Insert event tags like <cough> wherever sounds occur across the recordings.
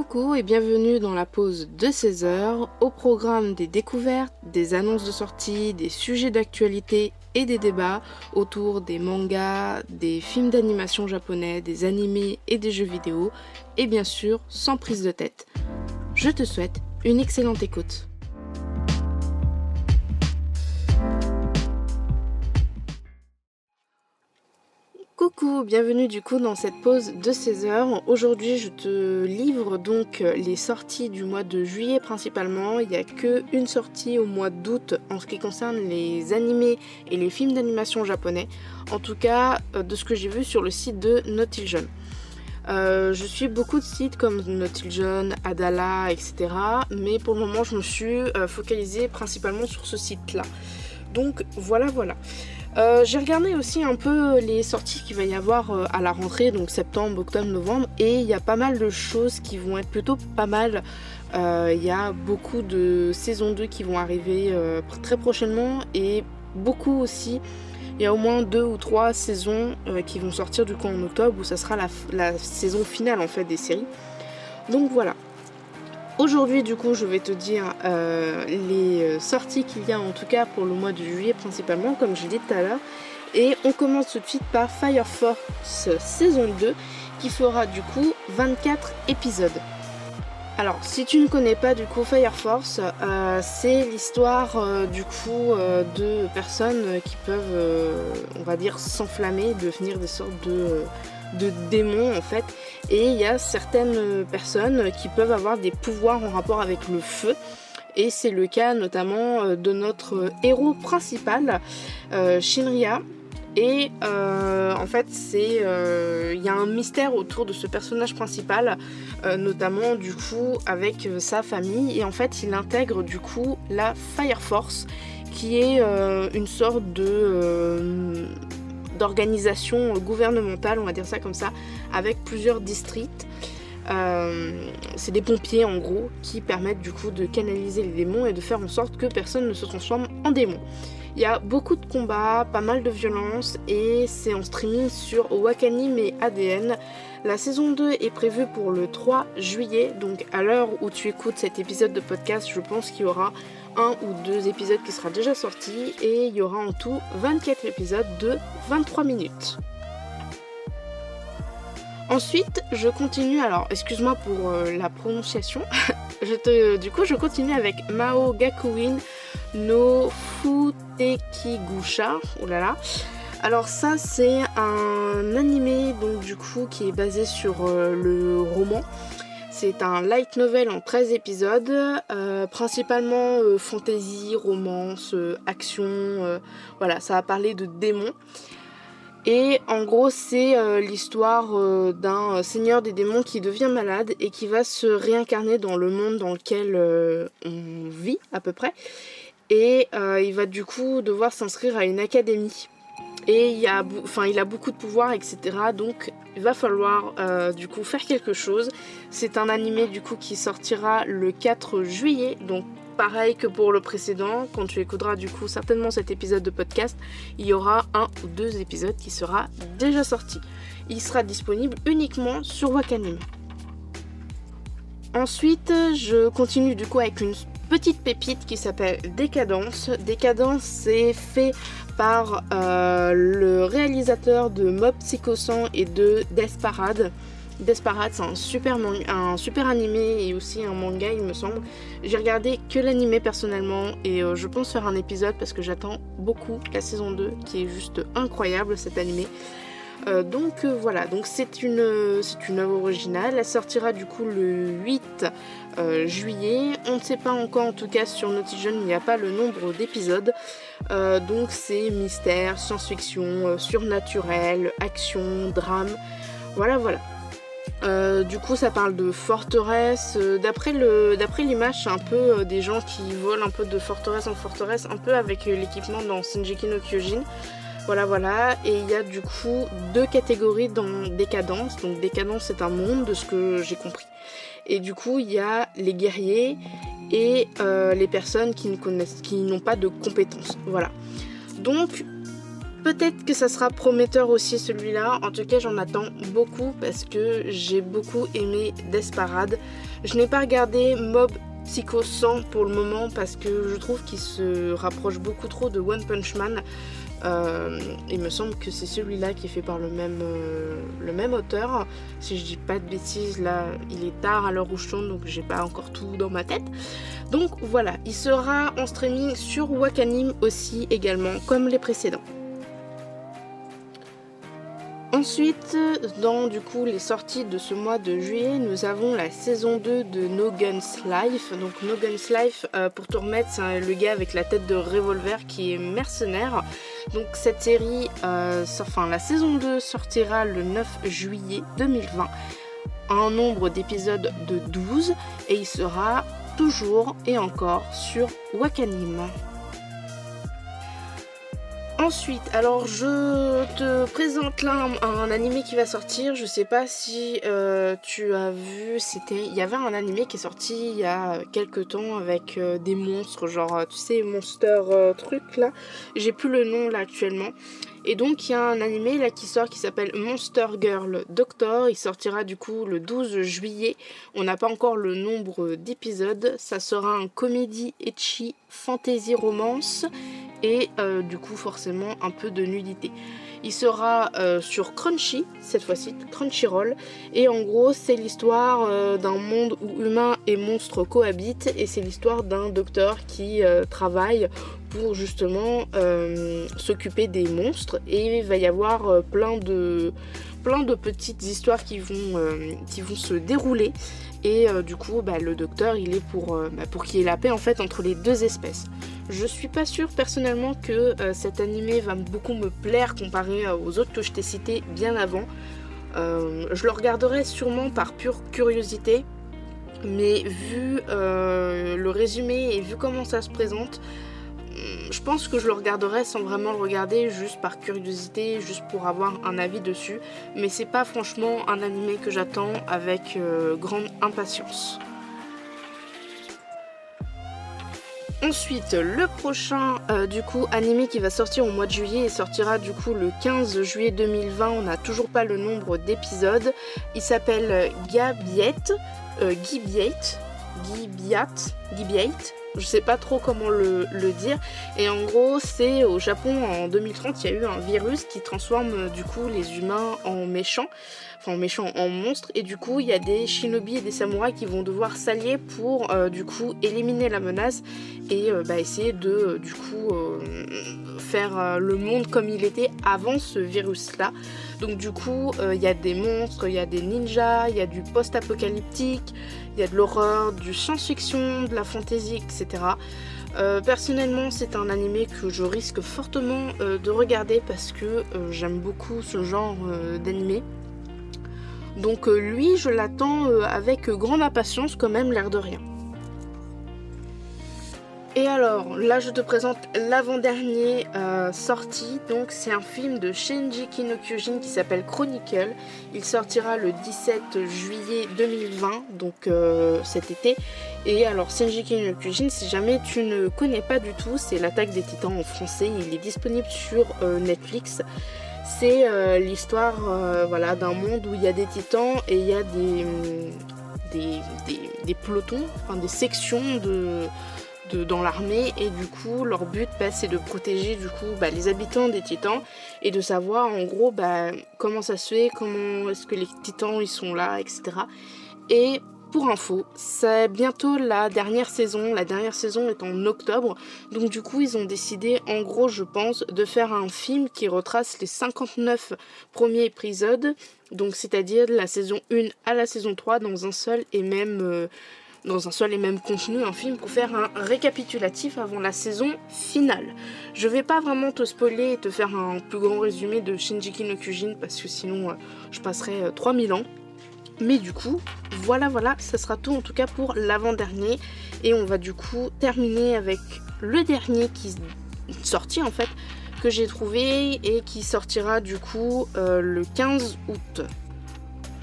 Coucou et bienvenue dans la pause de 16h au programme des découvertes, des annonces de sortie, des sujets d'actualité et des débats autour des mangas, des films d'animation japonais, des animés et des jeux vidéo et bien sûr sans prise de tête. Je te souhaite une excellente écoute. Coucou, bienvenue du coup dans cette pause de 16 heures. Aujourd'hui, je te livre donc les sorties du mois de juillet principalement. Il n'y a que une sortie au mois d'août en ce qui concerne les animés et les films d'animation japonais. En tout cas, euh, de ce que j'ai vu sur le site de Nautiljon. Euh, je suis beaucoup de sites comme Nautiljon, Adala, etc. Mais pour le moment, je me suis euh, focalisée principalement sur ce site-là. Donc voilà, voilà. Euh, j'ai regardé aussi un peu les sorties qu'il va y avoir euh, à la rentrée, donc septembre, octobre, novembre, et il y a pas mal de choses qui vont être plutôt pas mal. Euh, il y a beaucoup de saisons 2 qui vont arriver très prochainement et beaucoup aussi. Il y a au moins deux ou trois saisons qui vont sortir du coup en octobre où ça sera la saison finale en fait des séries. Donc voilà, Aujourd'hui, du coup, je vais te dire euh, les euh, sorties qu'il y a en tout cas pour le mois de juillet principalement, comme je l'ai dit tout à l'heure. Et on commence tout de suite par Fire Force saison 2 qui fera du coup 24 épisodes. Alors, si tu ne connais pas du coup Fire Force, euh, c'est l'histoire du coup de personnes qui peuvent, on va dire, s'enflammer, devenir des sortes de de démons en fait. Et il y a certaines personnes qui peuvent avoir des pouvoirs en rapport avec le feu. Et c'est le cas notamment euh, de notre héros principal, euh, Shinria. Et euh, en fait, c'est il y a un mystère autour de ce personnage principal, notamment du coup avec sa famille. Et en fait, il intègre du coup la Fire Force, qui est une sorte de d'organisation gouvernementale, on va dire ça comme ça, avec plusieurs districts. Euh, c'est des pompiers en gros qui permettent du coup de canaliser les démons et de faire en sorte que personne ne se transforme en démon. Il y a beaucoup de combats, pas mal de violence et c'est en streaming sur Wakanim et ADN. La saison 2 est prévue pour le 3 juillet, donc à l'heure où tu écoutes cet épisode de podcast, je pense qu'il y aura un ou deux épisodes qui sera déjà sorti et il y aura en tout 24 épisodes de 23 minutes. Ensuite, je continue, alors excuse-moi pour euh, la prononciation, <laughs> je te, du coup je continue avec Mao Gakuin no Futekigusha, oh là. Alors ça c'est un animé donc du coup qui est basé sur euh, le roman c'est un light novel en 13 épisodes, euh, principalement euh, fantasy, romance, euh, action. voilà, ça va parler de démons. Et en gros, c'est l'histoire d'un seigneur des démons qui devient malade et qui va se réincarner dans le monde dans lequel on vit à peu près. Et il va du coup devoir s'inscrire à une académie et il, a, beaucoup de pouvoir, etc. Donc il va falloir euh, du coup faire quelque chose. C'est un animé du coup qui sortira le 4 juillet. Donc pareil que pour le précédent, quand tu écouteras du coup certainement cet épisode de podcast, il y aura un ou deux épisodes qui sera déjà sorti. Il sera disponible uniquement sur Wakanim. Ensuite, je continue du coup avec une petite pépite qui s'appelle Décadence. Décadence, c'est fait par euh, le réalisateur de Mob Psycho 100 et de Desperate. Desperate, c'est un super, un super animé et aussi un manga, il me semble. J'ai regardé que l'animé personnellement et euh, je pense faire un épisode parce que j'attends beaucoup la saison 2 qui est juste incroyable cet animé. Euh, donc euh, voilà, donc c'est une, œuvre originale. Elle sortira du coup le 8 euh, juillet. On ne sait pas encore, en tout cas sur Naughty il n'y a pas le nombre d'épisodes. donc c'est mystère, science-fiction, surnaturel, action, drame. Voilà, voilà. du coup, ça parle de forteresse. D'après l'image, c'est un peu des gens qui volent un peu de forteresse en forteresse, un peu avec l'équipement dans Shinjiki no Kyojin. Voilà, voilà. Et il y a du coup deux catégories dans Décadence. Donc Décadence, c'est un monde, de ce que j'ai compris. Et du coup, il y a les guerriers et euh, les personnes qui qui n'ont pas de compétences. Voilà. Donc, Peut-être que ça sera prometteur aussi celui-là. En tout cas, j'en attends beaucoup parce que j'ai beaucoup aimé Desparade. Je n'ai pas regardé Mob Psycho 100 pour le moment parce que je trouve qu'il se rapproche beaucoup trop de One Punch Man. Euh, il me semble que c'est celui-là qui est fait par le même, euh, le même auteur. Si je dis pas de bêtises, là, il est tard à l'heure où je tourne, donc j'ai pas encore tout dans ma tête. Donc voilà, il sera en streaming sur Wakanim aussi également, comme les précédents. Ensuite, dans du coup les sorties de ce mois de juillet, nous avons la saison 2 de No Guns Life. Donc No Guns Life, euh, pour tout remettre, c'est le gars avec la tête de revolver qui est mercenaire. Donc cette série, euh, enfin la saison 2 sortira le 9 juillet 2020. Un nombre d'épisodes de 12 et il sera toujours et encore sur Wakanim. Ensuite, alors je te présente là un, animé qui va sortir. Je sais pas si euh, tu as vu, c'était, il y avait un animé qui est sorti il y a quelques temps avec euh, des monstres, genre tu sais, monster euh, truc là. J'ai plus le nom là actuellement. Et donc il y a un animé là qui sort qui s'appelle Monster Girl Doctor. Il sortira du coup le 12 juillet. On n'a pas encore le nombre d'épisodes. Ça sera un comédie etchi fantasy romance et euh, du coup forcément un peu de nudité. Il sera euh, sur Crunchy, cette fois-ci, Crunchyroll. Et en gros, c'est l'histoire euh, d'un monde où humains et monstres cohabitent. Et c'est l'histoire d'un docteur qui travaille pour justement s'occuper des monstres. Et il va y avoir plein, de, plein de petites histoires qui vont, vont se dérouler. Et du coup, bah, le docteur, il est pour, bah, pour qu'il y ait la paix en fait entre les deux espèces. Je suis pas sûre personnellement que euh, cet animé va beaucoup me plaire comparé euh, aux autres que je t'ai cités bien avant. Euh, je le regarderai sûrement par pure curiosité, mais vu le résumé et vu comment ça se présente, je pense que je le regarderai sans vraiment le regarder, juste par curiosité, juste pour avoir un avis dessus. Mais c'est pas franchement un animé que j'attends avec grande impatience. Ensuite, le prochain euh, du coup animé qui va sortir au mois de juillet et sortira du coup le 15 juillet 2020. On n'a toujours pas le nombre d'épisodes. Il s'appelle Gabiette, euh, Gibiate, Gibiate, Je sais pas trop comment le, dire. Et en gros, c'est au Japon en 2030, il y a eu un virus qui transforme euh, du coup les humains en méchants. Enfin méchant en monstre et du coup il y a des shinobi et des samouraïs qui vont devoir s'allier pour euh, du coup éliminer la menace et euh, bah, essayer de du coup faire le monde comme il était avant ce virus là donc du coup il y a des monstres il y a des ninjas il y a du post-apocalyptique il y a de l'horreur du science-fiction de la fantasy etc personnellement, c'est un animé que je risque fortement de regarder parce que j'aime beaucoup ce genre d'animé. Donc euh, lui, je l'attends euh, avec grande impatience quand même, l'air de rien. Et alors, là je te présente l'avant-dernier euh, sorti. Donc c'est un film de Shinji Kinokyojin qui s'appelle Chronicle. Il sortira le 17 juillet 2020, donc cet été. Et alors Shinji Kinokyojin, si jamais tu ne connais pas du tout, c'est l'attaque des titans en français. Il est disponible sur Netflix. C'est euh, l'histoire euh, voilà, d'un monde où il y a des titans et il y a des, des, pelotons, enfin des sections de, dans l'armée et du coup leur but bah, c'est de protéger du coup bah, les habitants des titans et de savoir en gros bah, comment ça se fait, comment est-ce que les titans ils sont là, etc. Et pour info, c'est bientôt la dernière saison. La dernière saison est en octobre. Donc du coup, ils ont décidé, en gros, je pense, de faire un film qui retrace les 59 premiers épisodes. Donc c'est-à-dire la saison 1 à la saison 3 dans un seul et même... Euh, dans un seul et même contenu, un film pour faire un récapitulatif avant la saison finale. Je vais pas vraiment te spoiler et te faire un plus grand résumé de Shinji no Kyojin parce que sinon euh, je passerai 3000 euh, ans. Mais du coup, voilà, voilà, ça sera tout en tout cas pour l'avant-dernier. Et on va du coup terminer avec le dernier qui est sorti en fait, que j'ai trouvé et qui sortira du coup euh, le 15 août.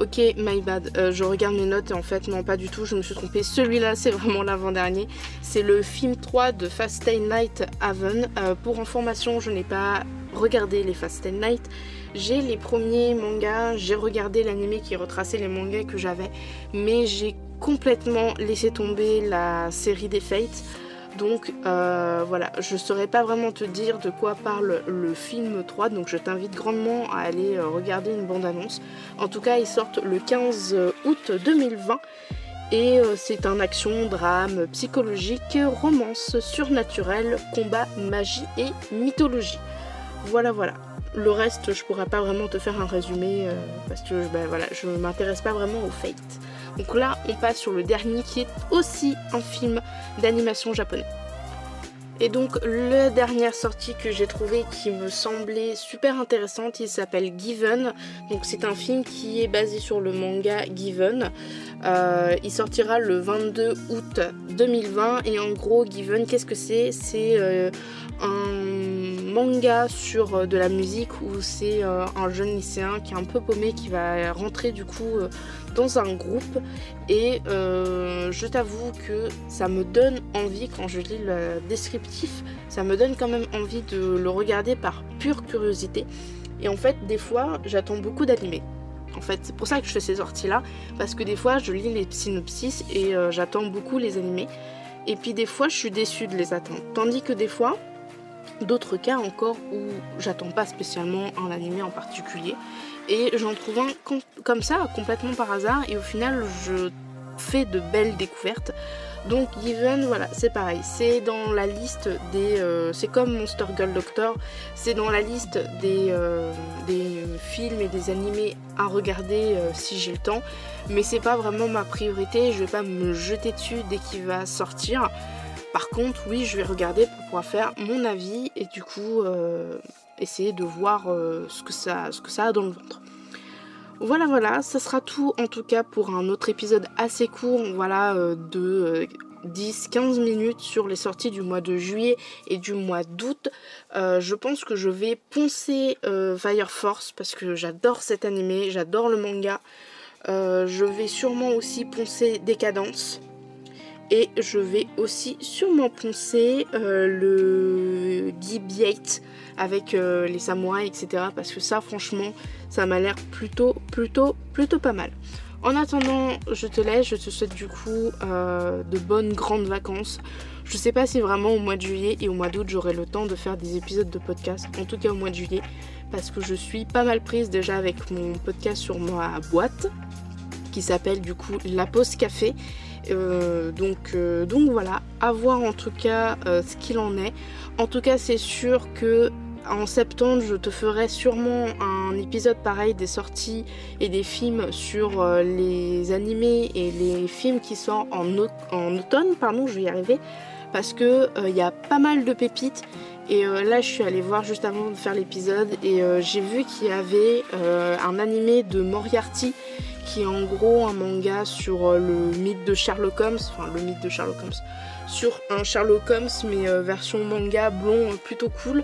Ok, my bad. Euh, je regarde mes notes et en fait, non, pas du tout. Je me suis trompée. Celui-là, c'est vraiment l'avant-dernier. C'est le film 3 de Fast Night Haven. Euh, pour information, je n'ai pas regardé les Fast Night, j'ai les premiers mangas, j'ai regardé l'anime qui retraçait les mangas que j'avais, mais j'ai complètement laissé tomber la série des Fates. Donc euh, voilà, je ne saurais pas vraiment te dire de quoi parle le film 3, donc je t'invite grandement à aller euh, regarder une bande-annonce. En tout cas, ils sortent le 15 août 2020 et euh, c'est un action, drame, psychologique, romance, surnaturel, combat, magie et mythologie. Voilà, voilà. Le reste, je pourrais pas vraiment te faire un résumé parce que ben, voilà, je m'intéresse pas vraiment au Fate. Donc là, on passe sur le dernier qui est aussi un film d'animation japonais. Et donc la dernière sortie que j'ai trouvée qui me semblait super intéressante, il s'appelle Given. Donc c'est un film qui est basé sur le manga Given. Euh, il sortira le 22 août 2020 et en gros Given qu'est-ce que c'est? C'est euh, un manga sur euh, de la musique où c'est un jeune lycéen qui est un peu paumé qui va rentrer du coup dans un groupe et je t'avoue que ça me donne envie quand je lis le descriptif, ça me donne quand même envie de le regarder par pure curiosité. Et en fait, des fois, j'attends beaucoup d'animés. En fait, c'est pour ça que je fais ces sorties là, parce que des fois, je lis les synopsis et euh, j'attends beaucoup les animés. Et puis des fois, je suis déçue de les attendre. Tandis que des fois, d'autres cas encore où j'attends pas spécialement un animé en particulier et j'en trouve un comme ça complètement par hasard et au final je fais de belles découvertes. Donc Given, voilà, c'est pareil, c'est dans la liste des... Euh, c'est comme Monster Girl Doctor, c'est dans la liste des, euh, films et des animés à regarder euh, si j'ai le temps, mais c'est pas vraiment ma priorité, je vais pas me jeter dessus dès qu'il va sortir. Par contre, oui, je vais regarder pour pouvoir faire mon avis et du coup essayer de voir ce, que ça, ce que ça a dans le ventre. Voilà, voilà, ça sera tout en tout cas pour un autre épisode assez court, voilà, euh, de 10-15 euh, minutes sur les sorties du mois de juillet et du mois d'août. je pense que je vais poncer Fire Force parce que j'adore cet animé, j'adore le manga. je vais sûrement aussi poncer Décadence. Et je vais aussi sûrement poncer le Gibiate avec euh, les samouraïs, etc. Parce que ça, franchement, ça m'a l'air plutôt, plutôt, plutôt pas mal. En attendant, je te laisse, je te souhaite du coup euh, de bonnes grandes vacances. Je sais pas si vraiment au mois de juillet et au mois d'août j'aurai le temps de faire des épisodes de podcast, en tout cas au mois de juillet, parce que je suis pas mal prise déjà avec mon podcast sur ma boîte, qui s'appelle du coup La Pause Café. Euh, donc, donc voilà, à voir en tout cas ce qu'il en est. En tout cas, c'est sûr que en septembre, je te ferai sûrement un épisode pareil des sorties et des films sur euh, les animés et les films qui sortent en, automne, pardon, je vais y arriver, parce que il euh, y a pas mal de pépites. Et euh, là, je suis allée voir juste avant de faire l'épisode et j'ai vu qu'il y avait un animé de Moriarty qui est en gros un manga sur le mythe de Sherlock Holmes, enfin le mythe de Sherlock Holmes, sur un Sherlock Holmes mais euh, version manga blond euh, plutôt cool.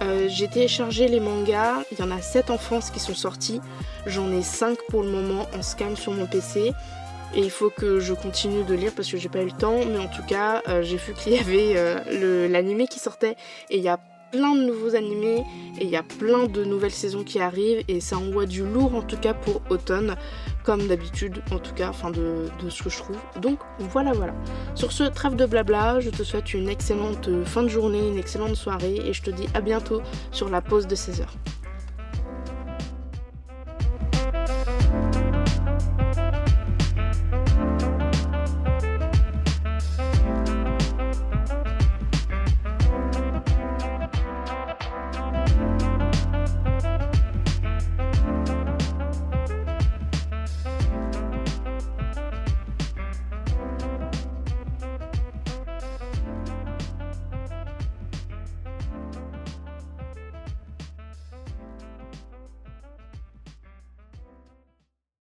Euh, j'ai téléchargé les mangas, il y en a 7 en France qui sont sortis, j'en ai 5 pour le moment en scam sur mon PC. Et il faut que je continue de lire parce que j'ai pas eu le temps, mais en tout cas j'ai vu qu'il y avait l'animé qui sortait. Et il y a plein de nouveaux animés. Et il y a plein de nouvelles saisons qui arrivent. Et ça envoie du lourd en tout cas pour automne comme d'habitude en tout cas enfin de, ce que je trouve. Donc voilà voilà. Sur ce trêve de blabla je te souhaite une excellente fin de journée une excellente soirée et je te dis à bientôt sur la pause de 16h